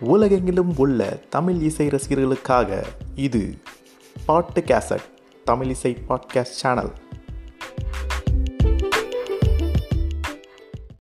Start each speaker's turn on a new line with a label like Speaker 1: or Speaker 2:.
Speaker 1: உலகெங்கிலும் உள்ள தமிழ் இசை ரசிகர்களுக்காக இது பாட்டு கேசட் தமிழ் இசை பாட்காஸ்ட் சேனல்.